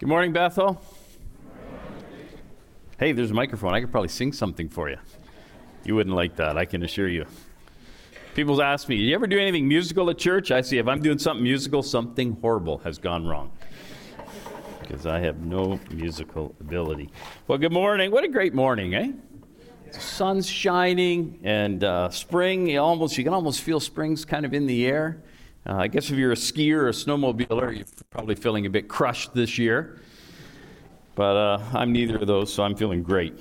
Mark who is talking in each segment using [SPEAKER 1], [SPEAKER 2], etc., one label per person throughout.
[SPEAKER 1] Good morning, Bethel. Hey, there's a microphone. I could probably sing something for you. You wouldn't like that, I can assure you. People ask me, Do you ever do anything musical at church? I say, if I'm doing something musical, something horrible has gone wrong. Because I have no musical ability. Well, good morning. What a great morning, eh? The sun's shining and uh, spring, almost, you can almost feel spring's kind of in the air. Uh, I guess if you're a skier or a snowmobiler, you're probably feeling a bit crushed this year. But uh, I'm neither of those, so I'm feeling great.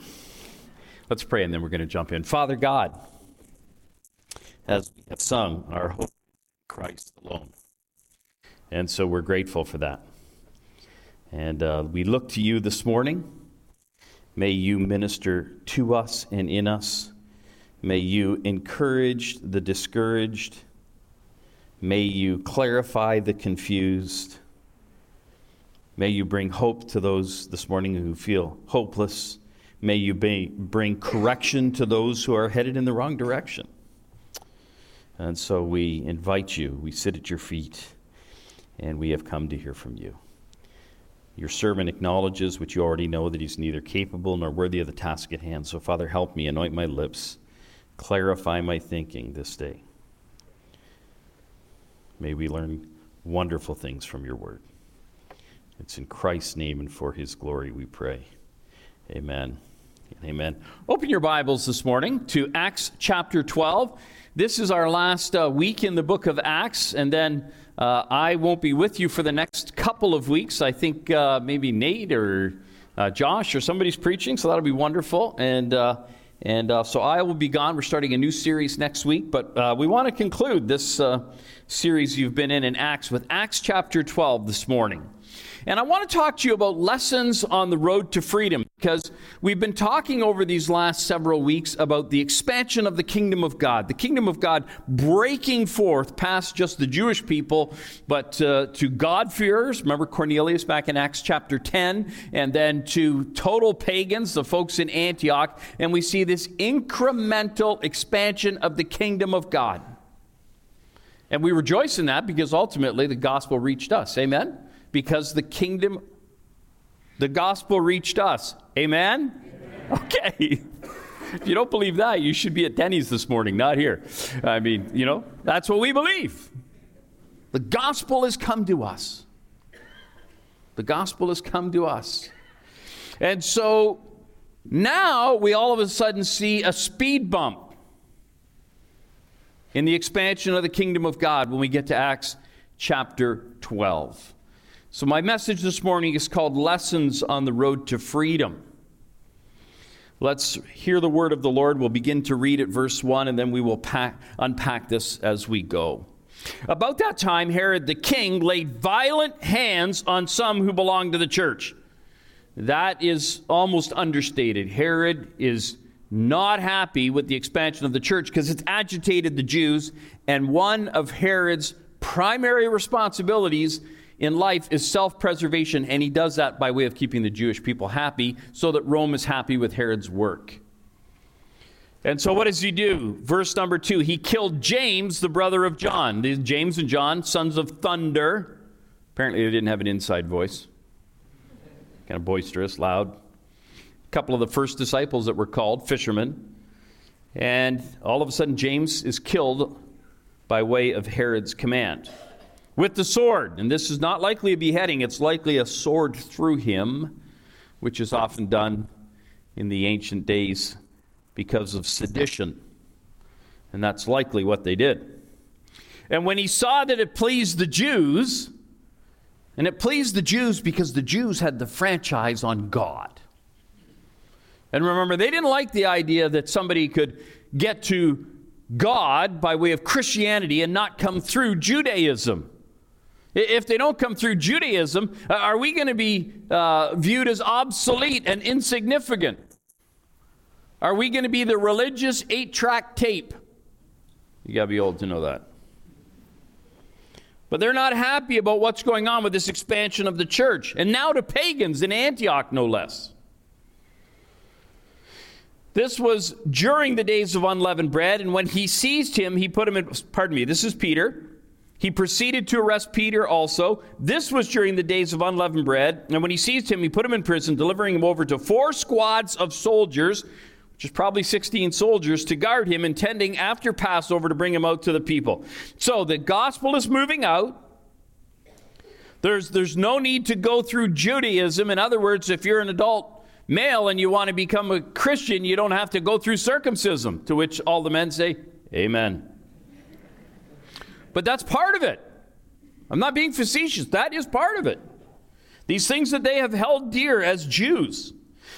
[SPEAKER 1] Let's pray and then we're going to jump in. Father God, as we have sung, our hope Christ alone. And so we're grateful for that. And uh, we look to you this morning. May you minister to us and in us. May you encourage the discouraged May you clarify the confused. May you bring hope to those this morning who feel hopeless. May you be, bring correction to those who are headed in the wrong direction. And so we invite you, we sit at your feet, and we have come to hear from you. Your servant acknowledges, which you already know, that he's neither capable nor worthy of the task at hand. So, Father, help me, anoint my lips, clarify my thinking this day. May we learn wonderful things from your word. It's in Christ's name and for his glory we pray. Amen. Amen. Open your Bibles this morning to Acts chapter 12. This is our last uh, week in the book of Acts, and then uh, I won't be with you for the next couple of weeks. I think uh, maybe Nate or uh, Josh or somebody's preaching, so that'll be wonderful. And uh, and uh, so I will be gone. We're starting a new series next week, but uh, we want to conclude this uh, series you've been in in Acts with Acts chapter 12 this morning. And I want to talk to you about lessons on the road to freedom because we've been talking over these last several weeks about the expansion of the kingdom of God, the kingdom of God breaking forth past just the Jewish people, but uh, to God-fearers. Remember Cornelius back in Acts chapter 10, and then to total pagans, the folks in Antioch. And we see this incremental expansion of the kingdom of God. And we rejoice in that because ultimately the gospel reached us. Amen? Because the kingdom, the gospel reached us. Amen? Amen. Okay. if you don't believe that, you should be at Denny's this morning, not here. I mean, you know, that's what we believe. The gospel has come to us. The gospel has come to us. And so now we all of a sudden see a speed bump in the expansion of the kingdom of God when we get to Acts chapter 12. So, my message this morning is called Lessons on the Road to Freedom. Let's hear the word of the Lord. We'll begin to read at verse 1, and then we will pack, unpack this as we go. About that time, Herod the king laid violent hands on some who belonged to the church. That is almost understated. Herod is not happy with the expansion of the church because it's agitated the Jews, and one of Herod's primary responsibilities in life is self preservation, and he does that by way of keeping the Jewish people happy so that Rome is happy with Herod's work. And so, what does he do? Verse number two he killed James, the brother of John. James and John, sons of thunder. Apparently, they didn't have an inside voice, kind of boisterous, loud. A couple of the first disciples that were called fishermen. And all of a sudden, James is killed by way of Herod's command with the sword. And this is not likely a beheading, it's likely a sword through him, which is often done in the ancient days because of sedition. And that's likely what they did. And when he saw that it pleased the Jews, and it pleased the Jews because the Jews had the franchise on God. And remember, they didn't like the idea that somebody could get to God by way of Christianity and not come through Judaism. If they don't come through Judaism, uh, are we going to be uh, viewed as obsolete and insignificant? Are we going to be the religious eight track tape? You got to be old to know that. But they're not happy about what's going on with this expansion of the church, and now to pagans in Antioch, no less. This was during the days of unleavened bread, and when he seized him, he put him in, pardon me, this is Peter. He proceeded to arrest Peter also. This was during the days of unleavened bread. And when he seized him, he put him in prison, delivering him over to four squads of soldiers, which is probably 16 soldiers, to guard him, intending after Passover to bring him out to the people. So the gospel is moving out. There's, there's no need to go through Judaism. In other words, if you're an adult male and you want to become a Christian, you don't have to go through circumcision. To which all the men say, Amen. But that's part of it. I'm not being facetious. That is part of it. These things that they have held dear as Jews,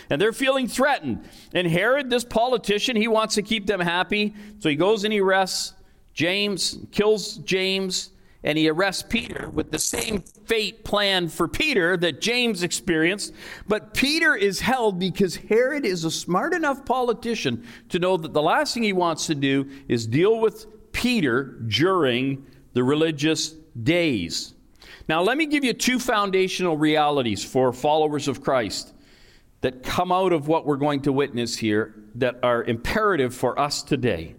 [SPEAKER 1] and they're feeling threatened. And Herod, this politician, he wants to keep them happy, so he goes and he arrests James, kills James, and he arrests Peter with the same fate planned for Peter that James experienced. But Peter is held because Herod is a smart enough politician to know that the last thing he wants to do is deal with Peter during the religious days. Now, let me give you two foundational realities for followers of Christ that come out of what we're going to witness here that are imperative for us today.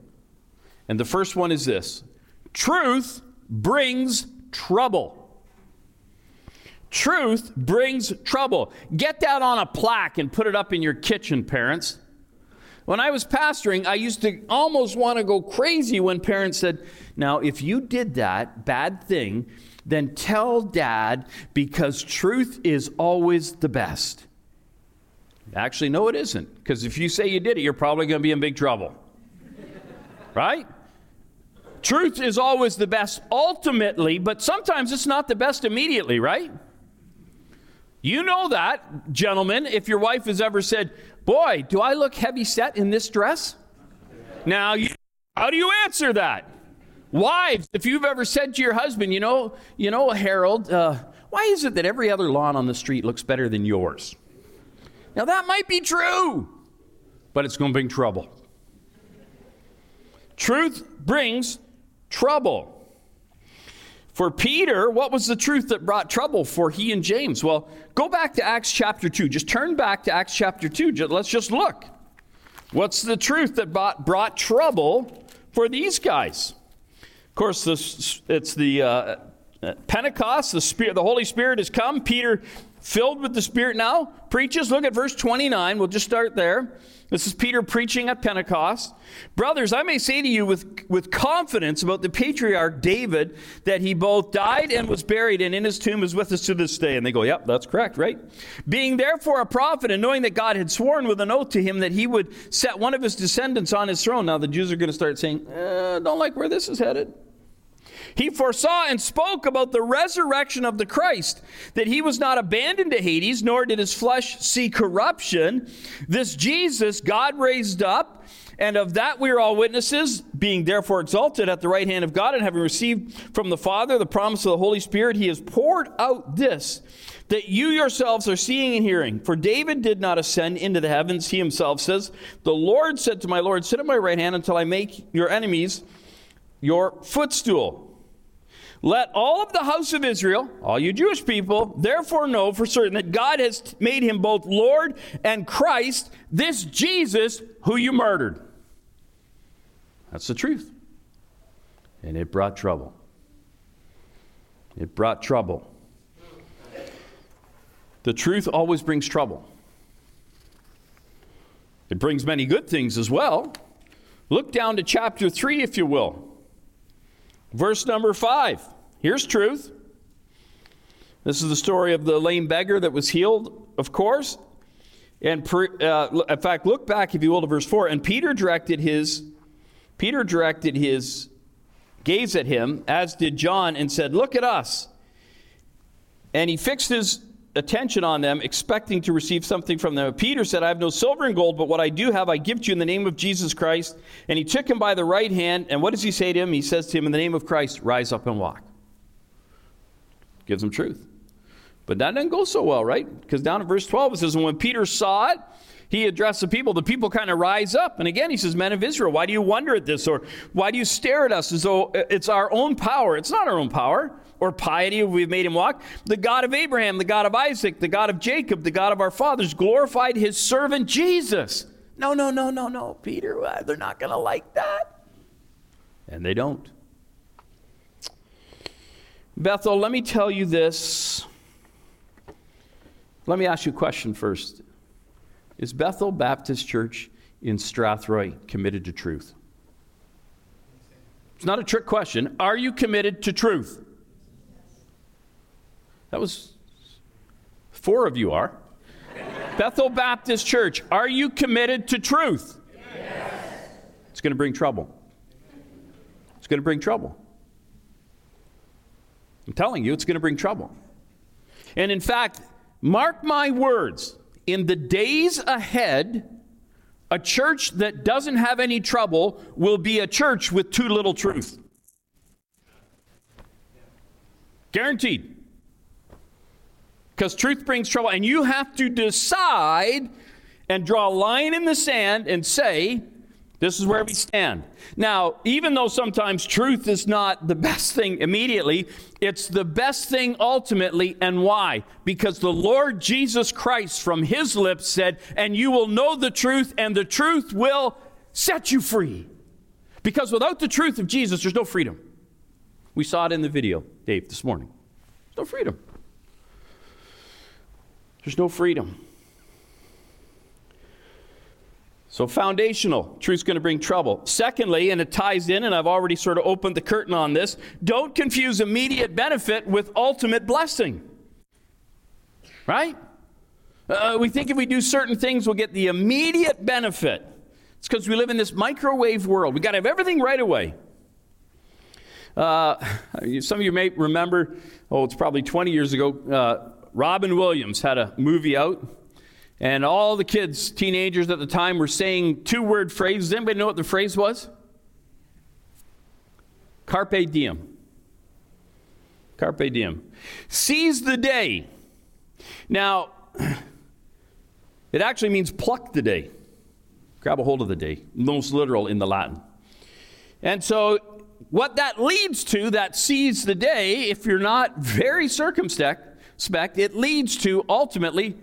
[SPEAKER 1] And the first one is this truth brings trouble. Truth brings trouble. Get that on a plaque and put it up in your kitchen, parents. When I was pastoring, I used to almost want to go crazy when parents said, Now, if you did that bad thing, then tell dad because truth is always the best. Actually, no, it isn't. Because if you say you did it, you're probably going to be in big trouble. right? Truth is always the best ultimately, but sometimes it's not the best immediately, right? You know that, gentlemen, if your wife has ever said, Boy, do I look heavy set in this dress? Now, you, how do you answer that? Wives, if you've ever said to your husband, You know, you know Harold, uh, why is it that every other lawn on the street looks better than yours? Now, that might be true, but it's going to bring trouble. Truth brings trouble. For Peter, what was the truth that brought trouble for he and James? Well, go back to Acts chapter 2. Just turn back to Acts chapter 2. Let's just look. What's the truth that brought, trouble for these guys? Of course, this, it's the uh, Pentecost. The Spirit, the Holy Spirit has come. Peter, filled with the Spirit now, preaches. Look at verse 29. We'll just start there. This is Peter preaching at Pentecost. Brothers, I may say to you with, with confidence about the patriarch David that he both died and was buried, and in his tomb is with us to this day. And they go, Yep, that's correct, right? Being therefore a prophet, and knowing that God had sworn with an oath to him that he would set one of his descendants on his throne. Now the Jews are going to start saying, eh, Don't like where this is headed. He foresaw and spoke about the resurrection of the Christ, that he was not abandoned to Hades, nor did his flesh see corruption. This Jesus God raised up, and of that we are all witnesses, being therefore exalted at the right hand of God, and having received from the Father the promise of the Holy Spirit, he has poured out this that you yourselves are seeing and hearing. For David did not ascend into the heavens, he himself says, The Lord said to my Lord, Sit at my right hand until I make your enemies your footstool. Let all of the house of Israel, all you Jewish people, therefore know for certain that God has made him both Lord and Christ, this Jesus who you murdered. That's the truth. And it brought trouble. It brought trouble. The truth always brings trouble. It brings many good things as well. Look down to chapter 3, if you will. Verse number 5. Here's truth. This is the story of the lame beggar that was healed, of course. And uh, in fact, look back, if you will, to verse 4. And Peter directed his Peter directed his gaze at him, as did John, and said, Look at us. And he fixed his attention on them, expecting to receive something from them. Peter said, I have no silver and gold, but what I do have I give to you in the name of Jesus Christ. And he took him by the right hand, and what does he say to him? He says to him, In the name of Christ, rise up and walk. Gives them truth. But that didn't go so well, right? Because down in verse 12 it says, And when Peter saw it, he addressed the people. The people kind of rise up. And again, he says, Men of Israel, why do you wonder at this? Or why do you stare at us as though it's our own power? It's not our own power or piety we've made him walk. The God of Abraham, the God of Isaac, the God of Jacob, the God of our fathers glorified his servant Jesus. No, no, no, no, no, Peter, uh, they're not going to like that. And they don't. Bethel, let me tell you this. Let me ask you a question first. Is Bethel Baptist Church in Strathroy committed to truth? It's not a trick question. Are you committed to truth? That was four of you are. Bethel Baptist Church, are you committed to truth? Yes. It's going to bring trouble. It's going to bring trouble. I'm telling you, it's going to bring trouble. And in fact, mark my words, in the days ahead, a church that doesn't have any trouble will be a church with too little truth. Guaranteed. Because truth brings trouble, and you have to decide and draw a line in the sand and say, this is where we stand. Now, even though sometimes truth is not the best thing immediately, it's the best thing ultimately. And why? Because the Lord Jesus Christ from his lips said, And you will know the truth, and the truth will set you free. Because without the truth of Jesus, there's no freedom. We saw it in the video, Dave, this morning. There's no freedom. There's no freedom. So, foundational, truth's going to bring trouble. Secondly, and it ties in, and I've already sort of opened the curtain on this, don't confuse immediate benefit with ultimate blessing. Right? Uh, we think if we do certain things, we'll get the immediate benefit. It's because we live in this microwave world. we got to have everything right away. Uh, some of you may remember, oh, it's probably 20 years ago, uh, Robin Williams had a movie out and all the kids, teenagers at the time, were saying two word phrases. Anybody know what the phrase was? Carpe diem. Carpe diem. Seize the day. Now, it actually means pluck the day. Grab a hold of the day. Most literal in the Latin. And so, what that leads to, that seize the day, if you're not very circumspect, it leads to ultimately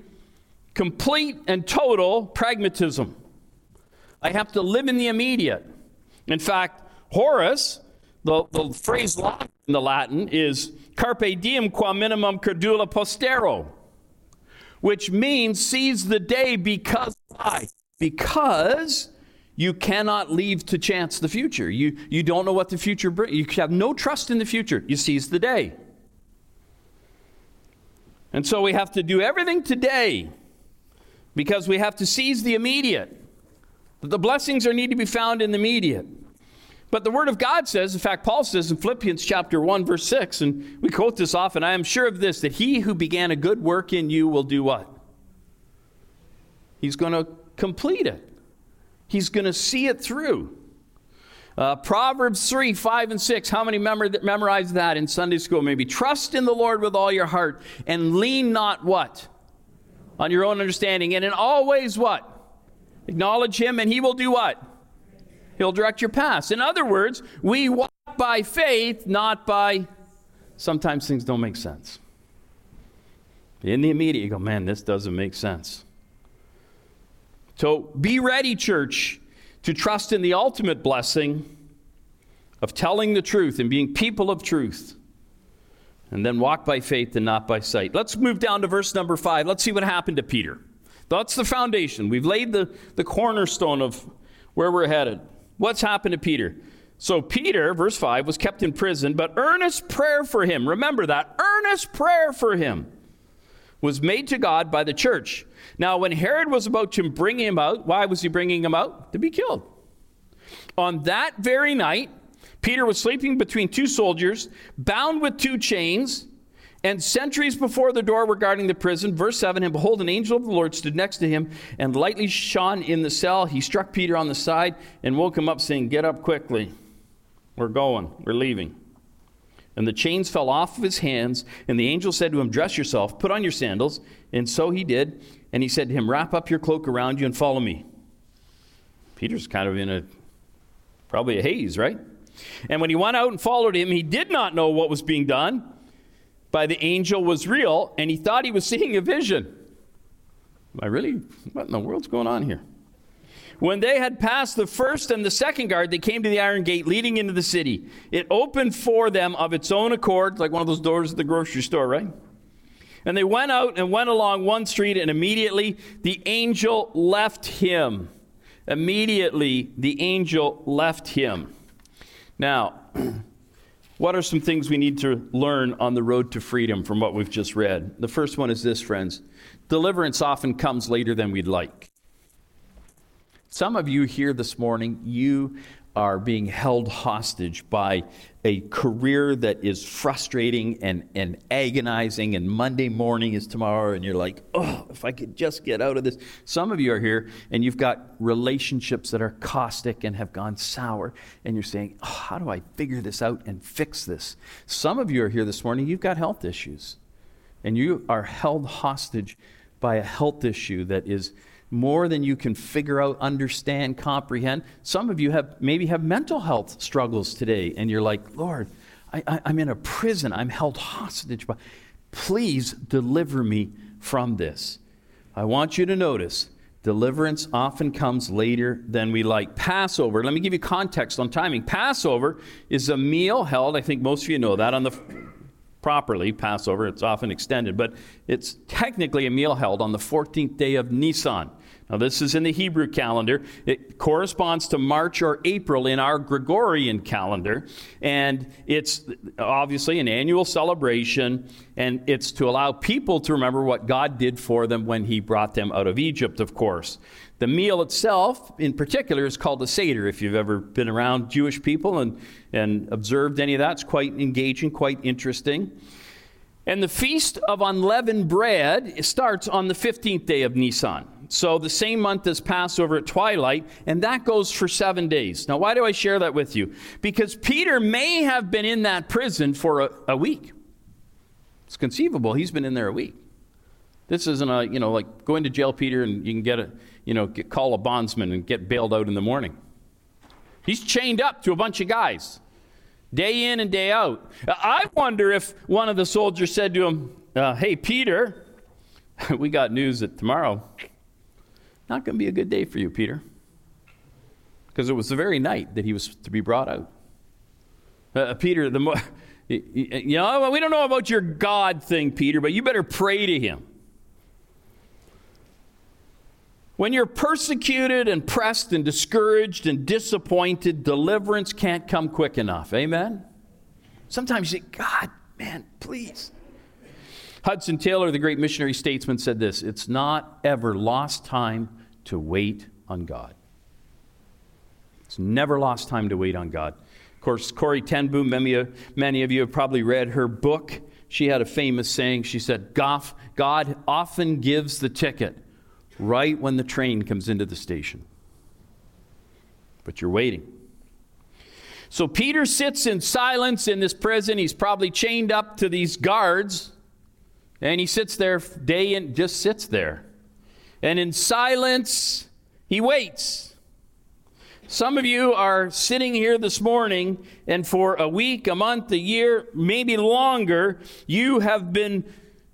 [SPEAKER 1] complete and total pragmatism. I have to live in the immediate. In fact, Horace, the, the phrase in the Latin is carpe diem qua minimum credula postero, which means seize the day because why? Because you cannot leave to chance the future. You, you don't know what the future brings. You have no trust in the future. You seize the day. And so we have to do everything today because we have to seize the immediate. The blessings are need to be found in the immediate. But the Word of God says, in fact, Paul says in Philippians chapter 1, verse 6, and we quote this often I am sure of this, that he who began a good work in you will do what? He's going to complete it, he's going to see it through. Uh, Proverbs 3, 5, and 6. How many memor- memorize that in Sunday school? Maybe trust in the Lord with all your heart and lean not what? On your own understanding. And in all ways, what? Acknowledge Him, and He will do what? He'll direct your paths. In other words, we walk by faith, not by. Sometimes things don't make sense. In the immediate, you go, man, this doesn't make sense. So be ready, church, to trust in the ultimate blessing of telling the truth and being people of truth and then walk by faith and not by sight. Let's move down to verse number five. Let's see what happened to Peter. That's the foundation. We've laid the, the cornerstone of where we're headed. What's happened to Peter? So, Peter, verse 5, was kept in prison, but earnest prayer for him, remember that, earnest prayer for him was made to God by the church. Now, when Herod was about to bring him out, why was he bringing him out? To be killed. On that very night, Peter was sleeping between two soldiers, bound with two chains, and sentries before the door were guarding the prison. Verse 7 And behold, an angel of the Lord stood next to him and lightly shone in the cell. He struck Peter on the side and woke him up, saying, Get up quickly. We're going. We're leaving. And the chains fell off of his hands, and the angel said to him, Dress yourself, put on your sandals. And so he did. And he said to him, Wrap up your cloak around you and follow me. Peter's kind of in a probably a haze, right? And when he went out and followed him, he did not know what was being done by the angel was real, and he thought he was seeing a vision. I really? What in the world's going on here? When they had passed the first and the second guard, they came to the iron gate leading into the city. It opened for them of its own accord, like one of those doors at the grocery store, right? And they went out and went along one street, and immediately the angel left him. Immediately the angel left him. Now, what are some things we need to learn on the road to freedom from what we've just read? The first one is this, friends deliverance often comes later than we'd like. Some of you here this morning, you are being held hostage by a career that is frustrating and, and agonizing, and Monday morning is tomorrow, and you're like, oh, if I could just get out of this. Some of you are here, and you've got relationships that are caustic and have gone sour, and you're saying, oh, how do I figure this out and fix this? Some of you are here this morning, you've got health issues, and you are held hostage by a health issue that is more than you can figure out, understand, comprehend. Some of you have maybe have mental health struggles today, and you're like, Lord, I, am in a prison. I'm held hostage. By, please deliver me from this. I want you to notice deliverance often comes later than we like. Passover, let me give you context on timing. Passover is a meal held, I think most of you know that, on the properly, Passover, it's often extended, but it's technically a meal held on the 14th day of Nisan. Now, this is in the Hebrew calendar. It corresponds to March or April in our Gregorian calendar. And it's obviously an annual celebration, and it's to allow people to remember what God did for them when He brought them out of Egypt, of course. The meal itself, in particular, is called a Seder. If you've ever been around Jewish people and, and observed any of that, it's quite engaging, quite interesting. And the Feast of Unleavened Bread starts on the 15th day of Nisan. So the same month as Passover at twilight, and that goes for seven days. Now, why do I share that with you? Because Peter may have been in that prison for a, a week. It's conceivable he's been in there a week. This isn't a, you know, like going to jail, Peter, and you can get a, you know, get, call a bondsman and get bailed out in the morning. He's chained up to a bunch of guys, day in and day out. I wonder if one of the soldiers said to him, uh, Hey, Peter, we got news that tomorrow not going to be a good day for you, Peter. Because it was the very night that he was to be brought out. Uh, uh Peter, the mo- you know, we don't know about your God thing, Peter, but you better pray to him. When you're persecuted and pressed and discouraged and disappointed, deliverance can't come quick enough. Amen? Sometimes you say, God, man, please. Hudson Taylor, the great missionary statesman, said this It's not ever lost time to wait on God. It's never lost time to wait on God. Of course, Corrie ten Boom, many, many of you have probably read her book. She had a famous saying. She said, God often gives the ticket right when the train comes into the station. But you're waiting. So Peter sits in silence in this prison. He's probably chained up to these guards. And he sits there day and just sits there. And in silence, he waits. Some of you are sitting here this morning, and for a week, a month, a year, maybe longer, you have been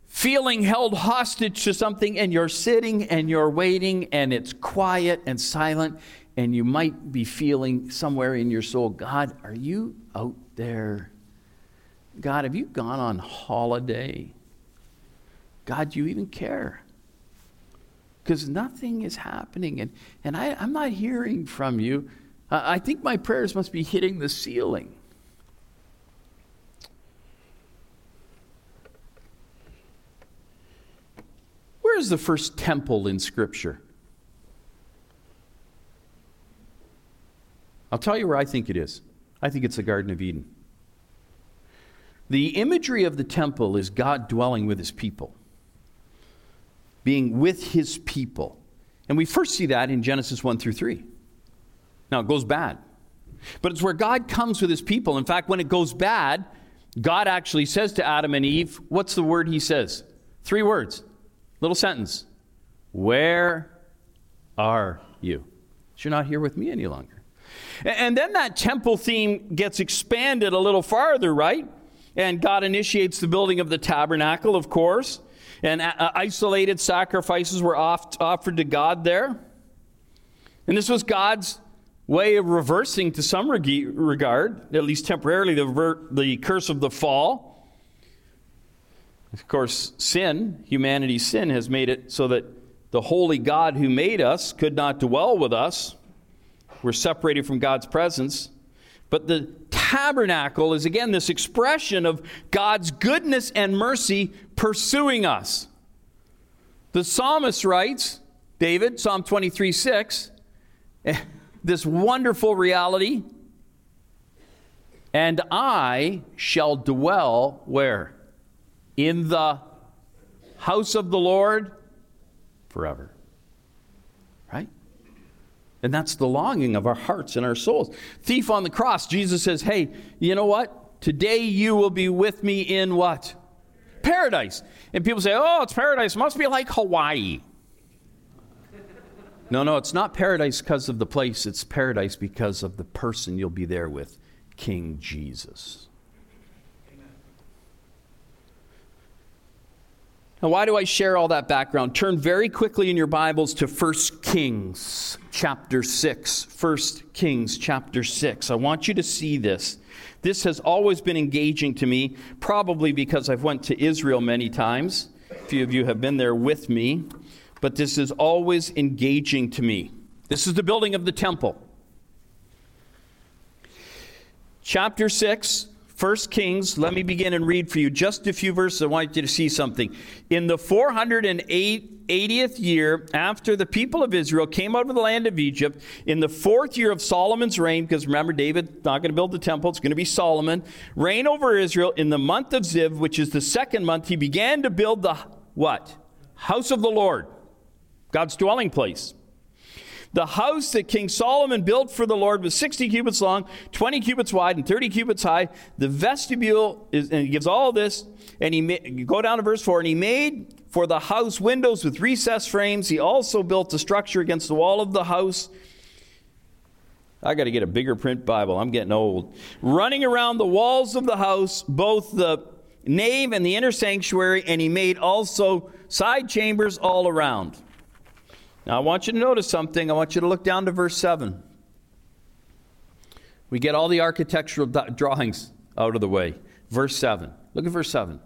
[SPEAKER 1] feeling held hostage to something, and you're sitting and you're waiting, and it's quiet and silent, and you might be feeling somewhere in your soul, God, are you out there? God, have you gone on holiday? God, you even care? Because nothing is happening, and, and I, I'm not hearing from you. I, I think my prayers must be hitting the ceiling. Where is the first temple in Scripture? I'll tell you where I think it is. I think it's the Garden of Eden. The imagery of the temple is God dwelling with his people being with his people. And we first see that in Genesis 1 through 3. Now, it goes bad. But it's where God comes with his people. In fact, when it goes bad, God actually says to Adam and Eve, what's the word he says? Three words, little sentence. Where are you? You're not here with me any longer. And then that temple theme gets expanded a little farther, right? And God initiates the building of the tabernacle, of course and uh, isolated sacrifices were oft- offered to God there. And this was God's way of reversing, to some regard, at least temporarily, the, the curse of the fall. Of course, sin, humanity's sin, has made it so that the holy God who made us could not dwell with us. We're separated from God's presence. But the tabernacle is again this expression of God's goodness and mercy pursuing us. The psalmist writes, David, Psalm 23 6, this wonderful reality. And I shall dwell where? In the house of the Lord forever. And that's the longing of our hearts and our souls. Thief on the cross, Jesus says, Hey, you know what? Today you will be with me in what? Paradise. And people say, Oh, it's paradise. It must be like Hawaii. No, no, it's not paradise because of the place, it's paradise because of the person you'll be there with, King Jesus. Now, why do I share all that background? Turn very quickly in your Bibles to 1 Kings chapter 6. 1 Kings chapter 6. I want you to see this. This has always been engaging to me, probably because I've went to Israel many times. A few of you have been there with me but this is always engaging to me. This is the building of the temple. Chapter 6, 1 Kings, let me begin and read for you just a few verses. I want you to see something. In the 480th year after the people of Israel came out of the land of Egypt, in the fourth year of Solomon's reign, because remember, David not going to build the temple, it's going to be Solomon, reign over Israel in the month of Ziv, which is the second month, he began to build the what? House of the Lord God's dwelling place. The house that King Solomon built for the Lord was 60 cubits long, 20 cubits wide, and 30 cubits high. The vestibule is, and he gives all this, and he ma- go down to verse 4, and he made for the house windows with recessed frames. He also built a structure against the wall of the house. I got to get a bigger print Bible. I'm getting old. Running around the walls of the house, both the nave and the inner sanctuary, and he made also side chambers all around. Now, I want you to notice something. I want you to look down to verse 7. We get all the architectural drawings out of the way. Verse 7. Look at verse 7.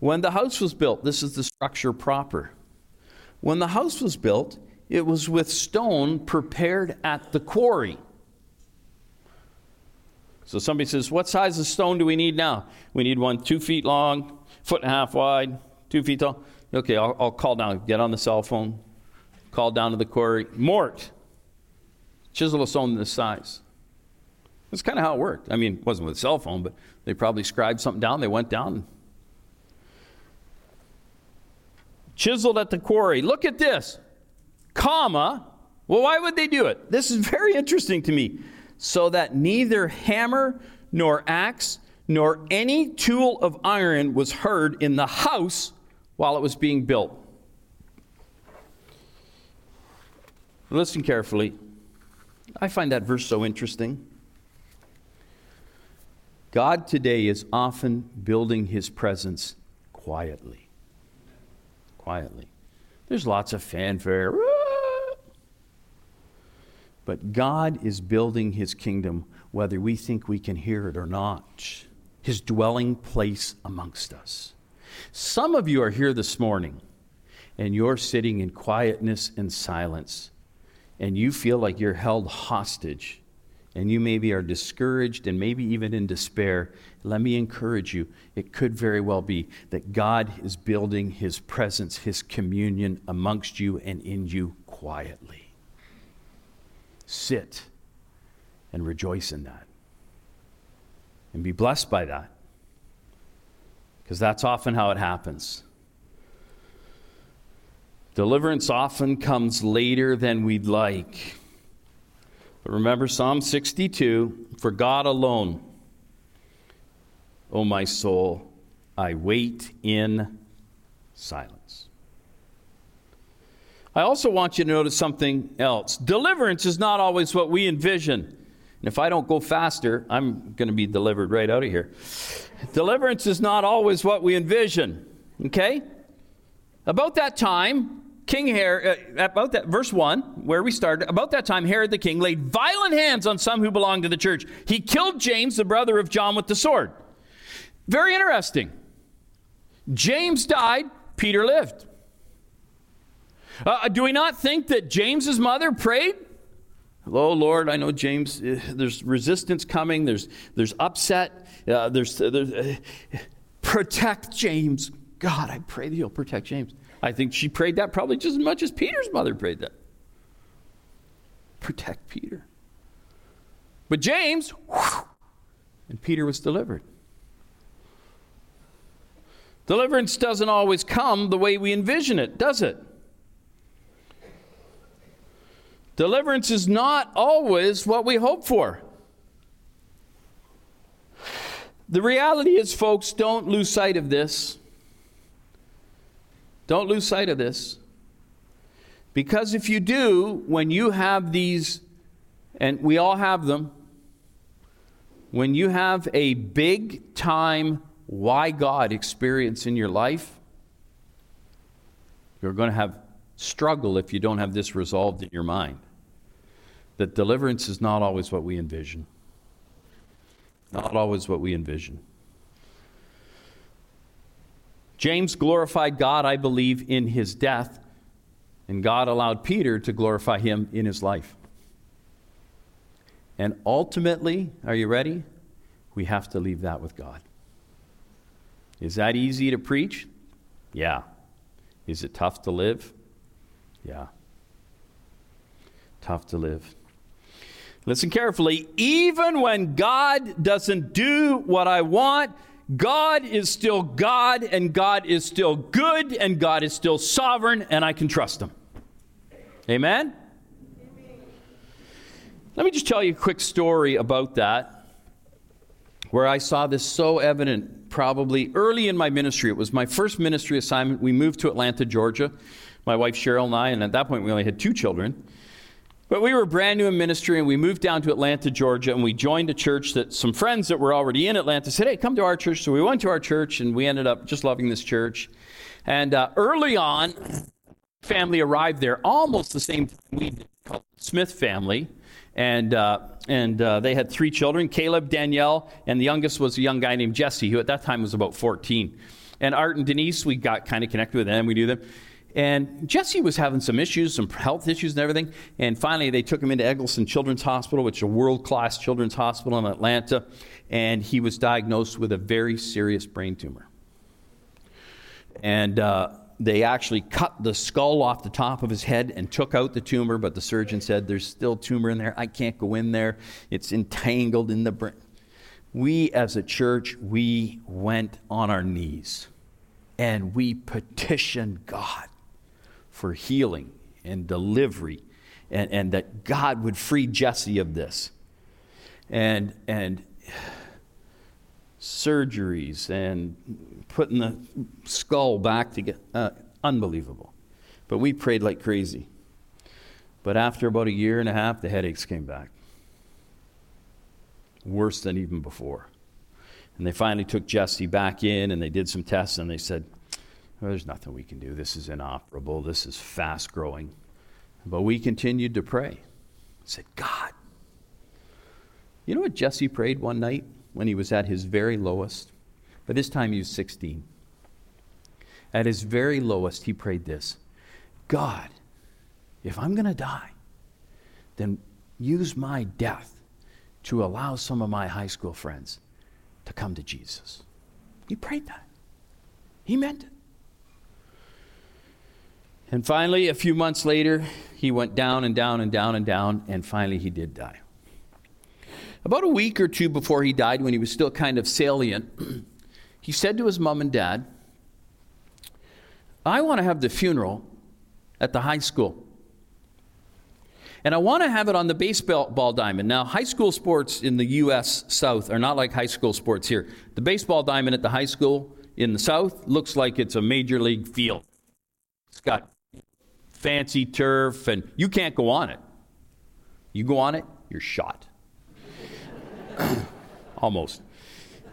[SPEAKER 1] When the house was built, this is the structure proper. When the house was built, it was with stone prepared at the quarry. So somebody says, What size of stone do we need now? We need one two feet long, foot and a half wide, two feet tall. Okay, I'll, I'll call down, get on the cell phone, Call down to the quarry, Mort, chisel a stone this size. That's kind of how it worked. I mean, it wasn't with a cell phone, but they probably scribed something down. They went down. Chiseled at the quarry. Look at this. Comma. Well, why would they do it? This is very interesting to me. So that neither hammer nor axe nor any tool of iron was heard in the house while it was being built. Listen carefully. I find that verse so interesting. God today is often building his presence quietly. Quietly. There's lots of fanfare. But God is building his kingdom whether we think we can hear it or not. His dwelling place amongst us. Some of you are here this morning and you're sitting in quietness and silence and you feel like you're held hostage and you maybe are discouraged and maybe even in despair, let me encourage you. It could very well be that God is building his presence, his communion amongst you and in you quietly. Sit and rejoice in that. And be blessed by that. Because that's often how it happens. Deliverance often comes later than we'd like. But remember Psalm 62 For God alone, O my soul, I wait in silence. I also want you to notice something else. Deliverance is not always what we envision. And if I don't go faster, I'm going to be delivered right out of here. Deliverance is not always what we envision. Okay? About that time, King Herod, uh, about that, verse 1, where we started, about that time, Herod the king laid violent hands on some who belonged to the church. He killed James, the brother of John, with the sword. Very interesting. James died, Peter lived. Uh, do we not think that James's mother prayed? Oh Lord, I know James. Uh, there's resistance coming. There's there's upset. Uh, there's, uh, there's uh, protect James. God, I pray that you'll protect James. I think she prayed that probably just as much as Peter's mother prayed that. Protect Peter. But James, whew, and Peter was delivered. Deliverance doesn't always come the way we envision it, does it? Deliverance is not always what we hope for. The reality is, folks, don't lose sight of this. Don't lose sight of this. Because if you do, when you have these, and we all have them, when you have a big time why God experience in your life, you're going to have struggle if you don't have this resolved in your mind. That deliverance is not always what we envision. Not always what we envision. James glorified God, I believe, in his death, and God allowed Peter to glorify him in his life. And ultimately, are you ready? We have to leave that with God. Is that easy to preach? Yeah. Is it tough to live? Yeah. Tough to live. Listen carefully. Even when God doesn't do what I want, God is still God, and God is still good, and God is still sovereign, and I can trust Him. Amen? Let me just tell you a quick story about that, where I saw this so evident probably early in my ministry. It was my first ministry assignment. We moved to Atlanta, Georgia, my wife Cheryl and I, and at that point we only had two children. But we were brand new in ministry and we moved down to Atlanta, Georgia, and we joined a church that some friends that were already in Atlanta said, Hey, come to our church. So we went to our church and we ended up just loving this church. And uh, early on, family arrived there almost the same time we did, called Smith family. And, uh, and uh, they had three children Caleb, Danielle, and the youngest was a young guy named Jesse, who at that time was about 14. And Art and Denise, we got kind of connected with them. We knew them. And Jesse was having some issues, some health issues and everything. And finally, they took him into Egleston Children's Hospital, which is a world class children's hospital in Atlanta. And he was diagnosed with a very serious brain tumor. And uh, they actually cut the skull off the top of his head and took out the tumor, but the surgeon said, There's still tumor in there. I can't go in there. It's entangled in the brain. We, as a church, we went on our knees and we petitioned God for healing and delivery, and, and that God would free Jesse of this. And, and surgeries and putting the skull back together. Uh, unbelievable. But we prayed like crazy. But after about a year and a half, the headaches came back. Worse than even before. And they finally took Jesse back in and they did some tests and they said, there's nothing we can do. This is inoperable. This is fast growing. But we continued to pray. said, God. You know what Jesse prayed one night when he was at his very lowest? But this time he was 16. At his very lowest, he prayed this God, if I'm going to die, then use my death to allow some of my high school friends to come to Jesus. He prayed that. He meant it. And finally, a few months later, he went down and down and down and down, and finally he did die. About a week or two before he died, when he was still kind of salient, he said to his mom and dad, I want to have the funeral at the high school. And I want to have it on the baseball diamond. Now, high school sports in the U.S. South are not like high school sports here. The baseball diamond at the high school in the South looks like it's a major league field. It's got fancy turf, and you can't go on it. You go on it, you're shot. Almost.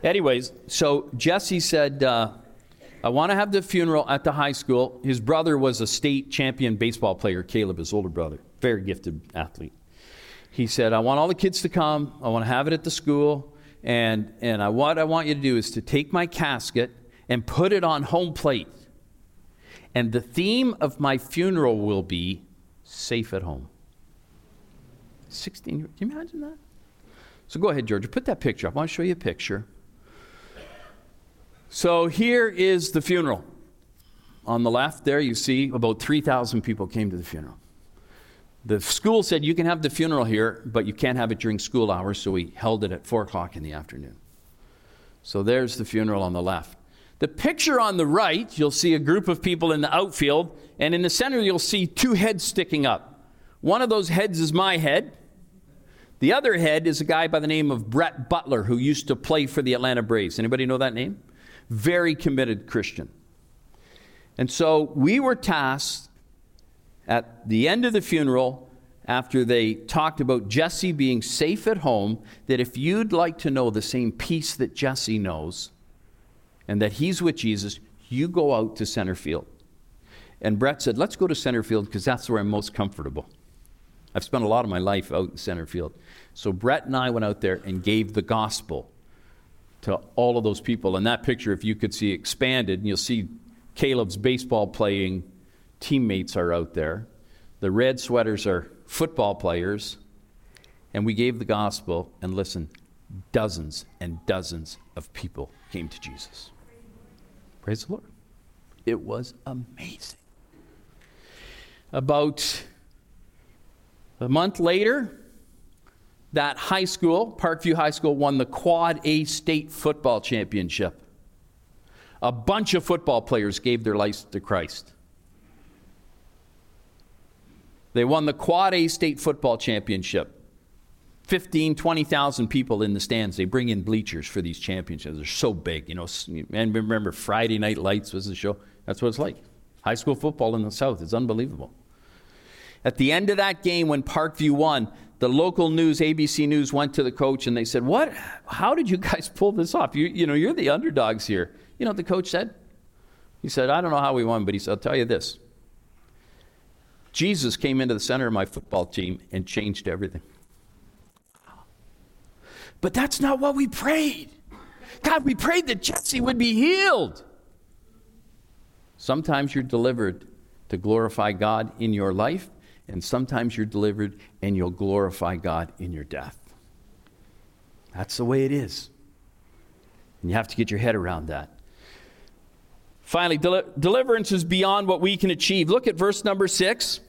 [SPEAKER 1] Anyways, so Jesse said, uh, I want to have the funeral at the high school. His brother was a state champion baseball player, Caleb, his older brother, very gifted athlete. He said, I want all the kids to come. I want to have it at the school. And, and I, what I want you to do is to take my casket and put it on home plate. And the theme of my funeral will be safe at home. 16 years. Can you imagine that? So go ahead, Georgia. Put that picture up. I want to show you a picture. So here is the funeral. On the left there, you see about 3,000 people came to the funeral. The school said you can have the funeral here, but you can't have it during school hours, so we held it at 4 o'clock in the afternoon. So there's the funeral on the left. The picture on the right, you'll see a group of people in the outfield, and in the center, you'll see two heads sticking up. One of those heads is my head. The other head is a guy by the name of Brett Butler, who used to play for the Atlanta Braves. Anybody know that name? very committed Christian. And so we were tasked at the end of the funeral, after they talked about Jesse being safe at home, that if you'd like to know the same peace that Jesse knows and that he's with Jesus, you go out to center field. And Brett said, Let's go to center field because that's where I'm most comfortable. I've spent a lot of my life out in center field. So Brett and I went out there and gave the gospel to all of those people. And that picture, if you could see expanded, and you'll see Caleb's baseball playing teammates are out there. The red sweaters are football players. And we gave the gospel, and listen, dozens and dozens of people came to Jesus. Praise the Lord. It was amazing. About a month later, that high school, Parkview High School, won the Quad A state football championship. A bunch of football players gave their lives to Christ. They won the Quad A state football championship. 15, 20,000 people in the stands. They bring in bleachers for these championships. They're so big, you know. And remember, Friday Night Lights was the show. That's what it's like. High school football in the South. It's unbelievable. At the end of that game, when Parkview won, the local news, ABC News, went to the coach and they said, "What? How did you guys pull this off? You, you know, you're the underdogs here." You know what the coach said? He said, "I don't know how we won, but he said, I'll tell you this: Jesus came into the center of my football team and changed everything." But that's not what we prayed. God, we prayed that Jesse would be healed. Sometimes you're delivered to glorify God in your life, and sometimes you're delivered and you'll glorify God in your death. That's the way it is. And you have to get your head around that. Finally, del- deliverance is beyond what we can achieve. Look at verse number six.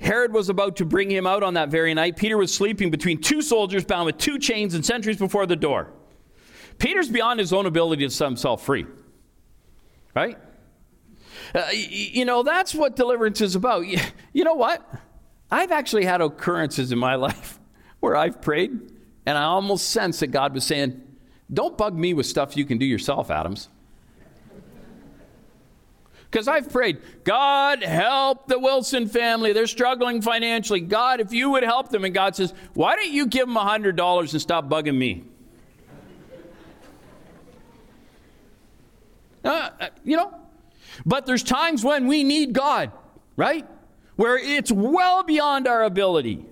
[SPEAKER 1] Herod was about to bring him out on that very night. Peter was sleeping between two soldiers bound with two chains and sentries before the door. Peter's beyond his own ability to set himself free. Right? Uh, you know, that's what deliverance is about. You know what? I've actually had occurrences in my life where I've prayed and I almost sensed that God was saying, Don't bug me with stuff you can do yourself, Adams. Because I've prayed, God, help the Wilson family. They're struggling financially. God, if you would help them. And God says, Why don't you give them $100 and stop bugging me? Uh, uh you know, but there's times when we need God, right? Where it's well beyond our ability.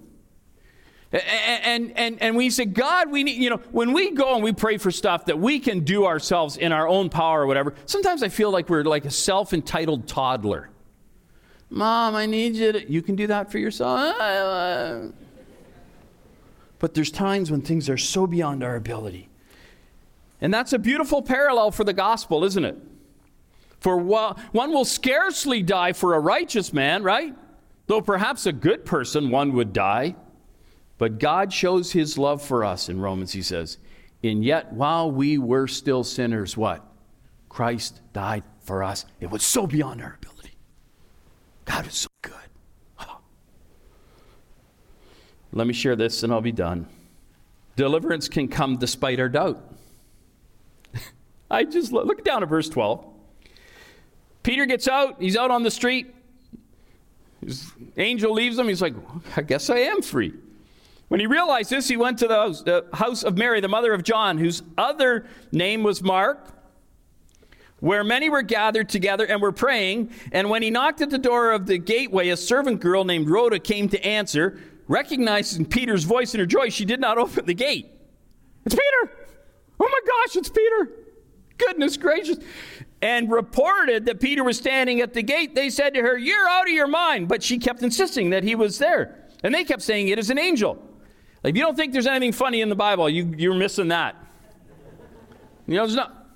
[SPEAKER 1] And, and, and we say, God, we need, you know, when we go and we pray for stuff that we can do ourselves in our own power or whatever, sometimes I feel like we're like a self entitled toddler. Mom, I need you to, you can do that for yourself. But there's times when things are so beyond our ability. And that's a beautiful parallel for the gospel, isn't it? For one will scarcely die for a righteous man, right? Though perhaps a good person, one would die. But God shows his love for us in Romans, he says. And yet, while we were still sinners, what? Christ died for us. It was so beyond our ability. God is so good. Oh. Let me share this and I'll be done. Deliverance can come despite our doubt. I just look, look down at verse 12. Peter gets out, he's out on the street. His angel leaves him. He's like, I guess I am free. When he realized this, he went to the house, of Mary, the mother of John, whose other name was Mark. where many were gathered together and were praying. And when he knocked at the door of the gateway, a servant girl named Rhoda came to answer. Recognizing Peter's voice in her joy, she did not open the gate. It's Peter! Oh my gosh, it's Peter! Goodness gracious. And reported that Peter was standing at the gate. They said to her, You're out of your mind. But she kept insisting that he was there. And they kept saying it is an angel. If you don't think there's anything funny in the Bible, you, you're missing that. You know, there's not.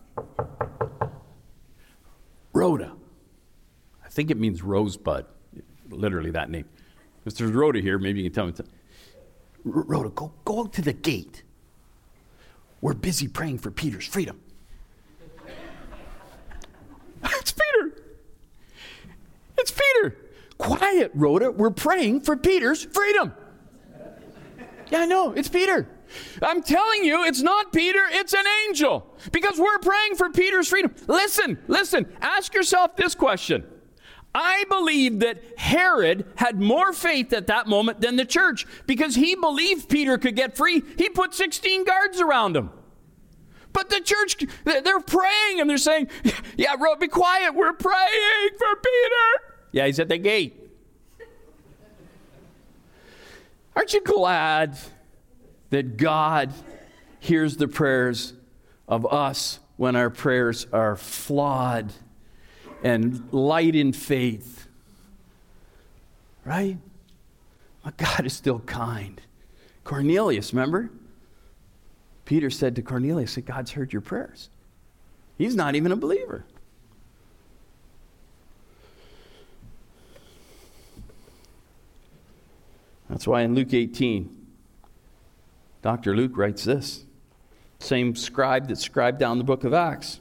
[SPEAKER 1] Rhoda. I think it means rosebud, literally that name. If there's Rhoda here, maybe you can tell me. Rhoda, go, go out to the gate. We're busy praying for Peter's freedom. it's Peter. It's Peter. Quiet, Rhoda. We're praying for Peter's freedom. Yeah, I know. It's Peter. I'm telling you, it's not Peter, it's an angel. Because we're praying for Peter's freedom. Listen, listen. Ask yourself this question. I believe that Herod had more faith at that moment than the church because he believed Peter could get free. He put 16 guards around him. But the church, they're praying and they're saying, Yeah, bro, be quiet. We're praying for Peter. Yeah, he's at the gate. Aren't you glad that God hears the prayers of us when our prayers are flawed and light in faith? Right? But God is still kind. Cornelius, remember? Peter said to Cornelius that God's heard your prayers. He's not even a believer. That's why in Luke 18, Dr. Luke writes this. Same scribe that scribed down the book of Acts.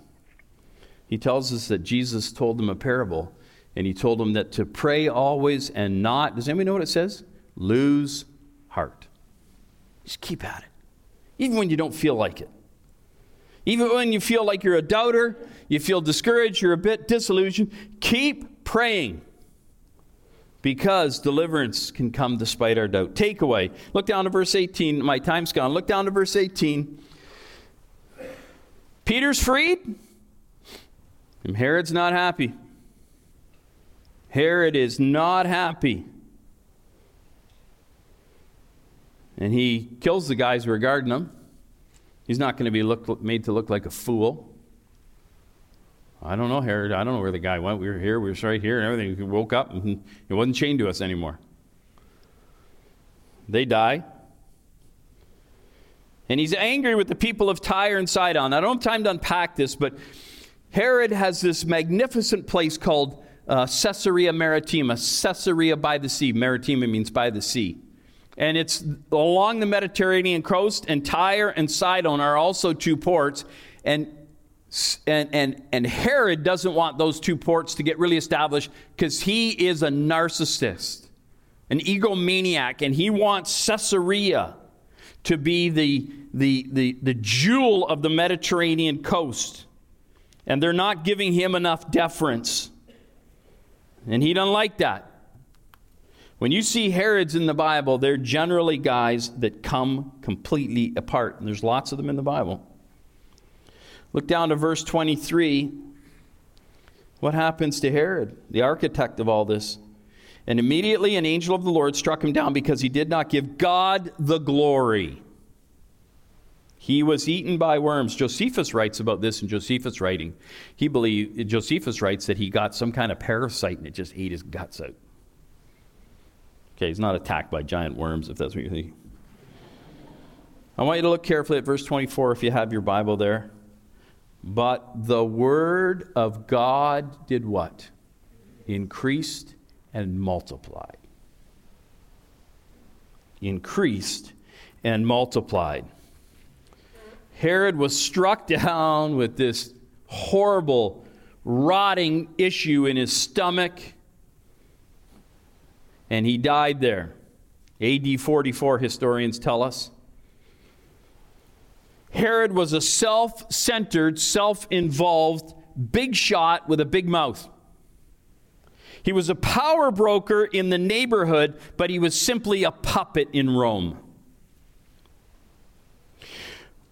[SPEAKER 1] He tells us that Jesus told them a parable, and he told them that to pray always and not, does anybody know what it says? Lose heart. Just keep at it, even when you don't feel like it. Even when you feel like you're a doubter, you feel discouraged, you're a bit disillusioned, keep praying because deliverance can come despite our doubt. Takeaway. Look down to verse 18. My time's gone. Look down to verse 18. Peter's freed, and Herod's not happy. Herod is not happy. And he kills the guys who are guarding him. He's not going to be look, made to look like a fool. I don't know, Herod. I don't know where the guy went. We were here, we were right here, and everything. He woke up and he wasn't chained to us anymore. They die. And he's angry with the people of Tyre and Sidon. I don't have time to unpack this, but Herod has this magnificent place called uh, Caesarea Maritima, Caesarea by the sea. Maritima means by the sea. And it's along the Mediterranean coast, and Tyre and Sidon are also two ports. And and, and, and Herod doesn't want those two ports to get really established because he is a narcissist, an egomaniac, and he wants Caesarea to be the, the, the, the jewel of the Mediterranean coast. And they're not giving him enough deference. And he doesn't like that. When you see Herods in the Bible, they're generally guys that come completely apart. And there's lots of them in the Bible. Look down to verse 23. What happens to Herod, the architect of all this? And immediately an angel of the Lord struck him down because he did not give God the glory. He was eaten by worms. Josephus writes about this in Josephus' writing. He believe Josephus writes that he got some kind of parasite and it just ate his guts out. Okay, he's not attacked by giant worms, if that's what you think. I want you to look carefully at verse 24 if you have your Bible there. But the word of God did what? Increased and multiplied. Increased and multiplied. Herod was struck down with this horrible, rotting issue in his stomach, and he died there. AD 44, historians tell us. Herod was a self centered, self involved, big shot with a big mouth. He was a power broker in the neighborhood, but he was simply a puppet in Rome.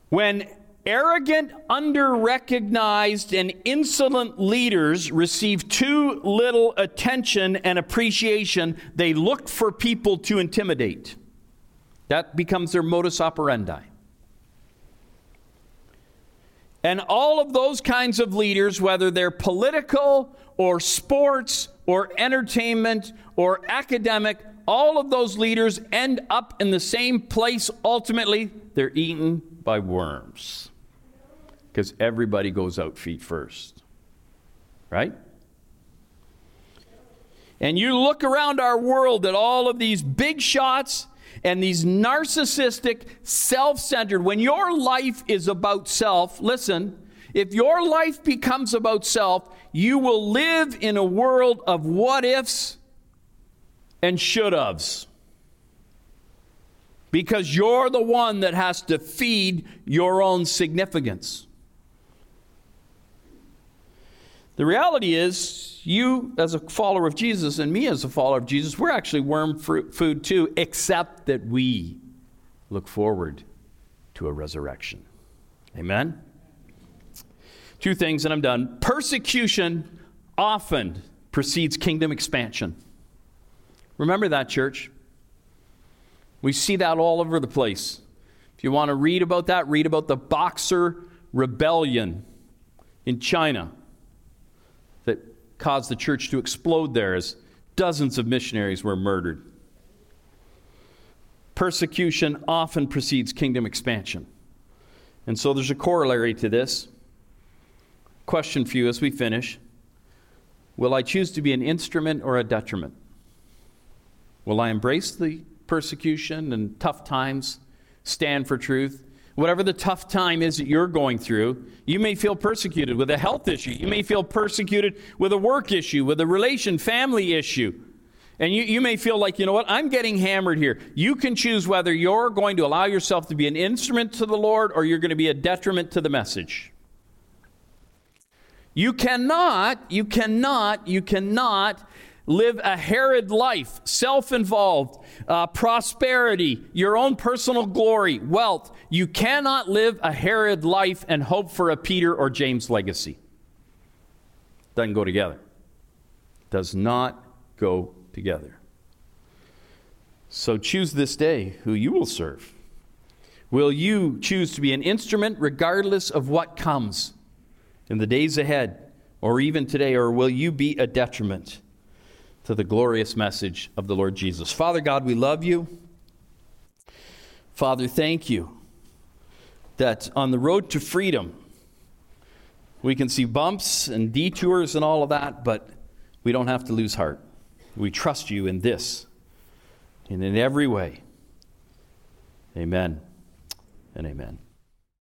[SPEAKER 1] When arrogant, under recognized, and insolent leaders receive too little attention and appreciation, they look for people to intimidate. That becomes their modus operandi. And all of those kinds of leaders, whether they're political or sports or entertainment or academic, all of those leaders end up in the same place ultimately. They're eaten by worms because everybody goes out feet first. Right? And you look around our world at all of these big shots and these narcissistic, self centered, when your life is about self, listen, if your life becomes about self, you will live in a world of what ifs and should haves. Because you're the one that has to feed your own significance. The reality is, you as a follower of Jesus and me as a follower of Jesus, we're actually worm food too, except that we look forward to a resurrection. Amen? Two things, and I'm done. Persecution often precedes kingdom expansion. Remember that, church. We see that all over the place. If you want to read about that, read about the Boxer Rebellion in China caused the church to explode there as dozens of missionaries were murdered. Persecution often precedes kingdom expansion. And so there's a corollary to this. Question for you as we finish Will I choose to be an instrument or a detriment? Will I embrace the persecution and tough times, stand for truth? Whatever the tough time is that you're going through, you may feel persecuted with a health issue. You may feel persecuted with a work issue, with a relation, family issue. And you, you may feel like, you know what, I'm getting hammered here. You can choose whether you're going to allow yourself to be an instrument to the Lord or you're going to be a detriment to the message. You cannot, you cannot, you cannot live a Herod life, self involved, uh, prosperity, your own personal glory, wealth. You cannot live a Herod life and hope for a Peter or James legacy. Doesn't go together. Does not go together. So choose this day who you will serve. Will you choose to be an instrument regardless of what comes in the days ahead or even today, or will you be a detriment? To the glorious message of the Lord Jesus. Father God, we love you. Father, thank you that on the road to freedom, we can see bumps and detours and all of that, but we don't have to lose heart. We trust you in this and in every way. Amen and amen.